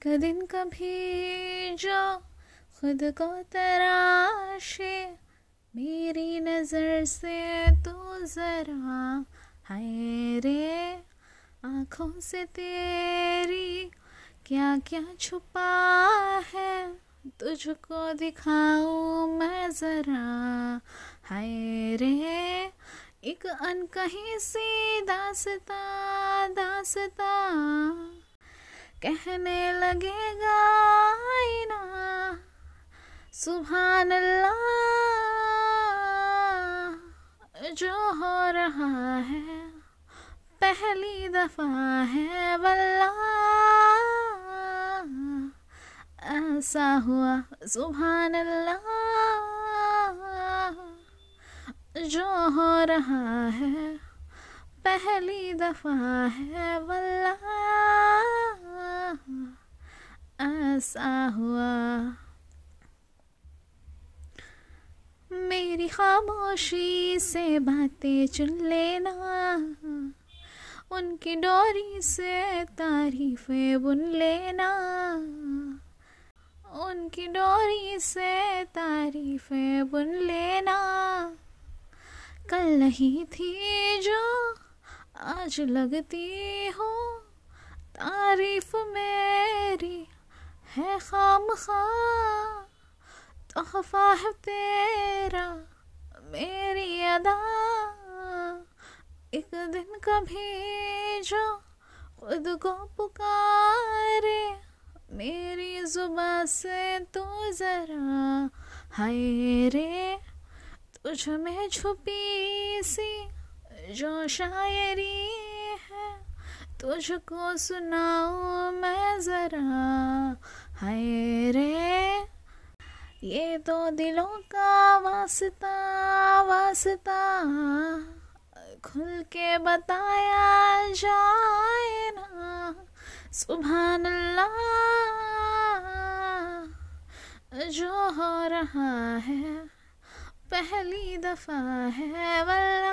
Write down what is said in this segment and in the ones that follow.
एक दिन कभी जो खुद को तराशे। मेरी नज़र से तो जरा हाय रे, आँखों से तेरी क्या क्या छुपा है। तुझको दिखाऊँ मैं जरा हाय रे, एक अनकहीं सी दासता दासता। कहने लगेगा, आईना। सुभान अल्लाह जो हो रहा है, पहली दफ़ा है वल्ला ऐसा हुआ अल्लाह जो हो रहा है, पहली दफ़ा है वल्ला ऐसा हुआ। मेरी खामोशी से बातें चुन लेना, उनकी डोरी से तारीफें बुन लेना, उनकी डोरी से तारीफें बुन लेना। कल नहीं थी जो आज लगती हो, तारीफ़ मेरी है खाम खा तोहफा है तेरा, मेरी अदा। एक दिन कभी जो खुद को पुकारे, मेरी जुबा से तो जरा हाय रे। तुझ में छुपी सी जो शायरी तुझको सुनाऊं मैं जरा। हाय रे। ये तो दिलों का वास्ता वास्ता। खुल के बताया जाए ना। सुभान अल्लाह जो हो रहा है, पहली दफ़ा है। वल्ला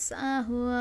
ऐसा हुआ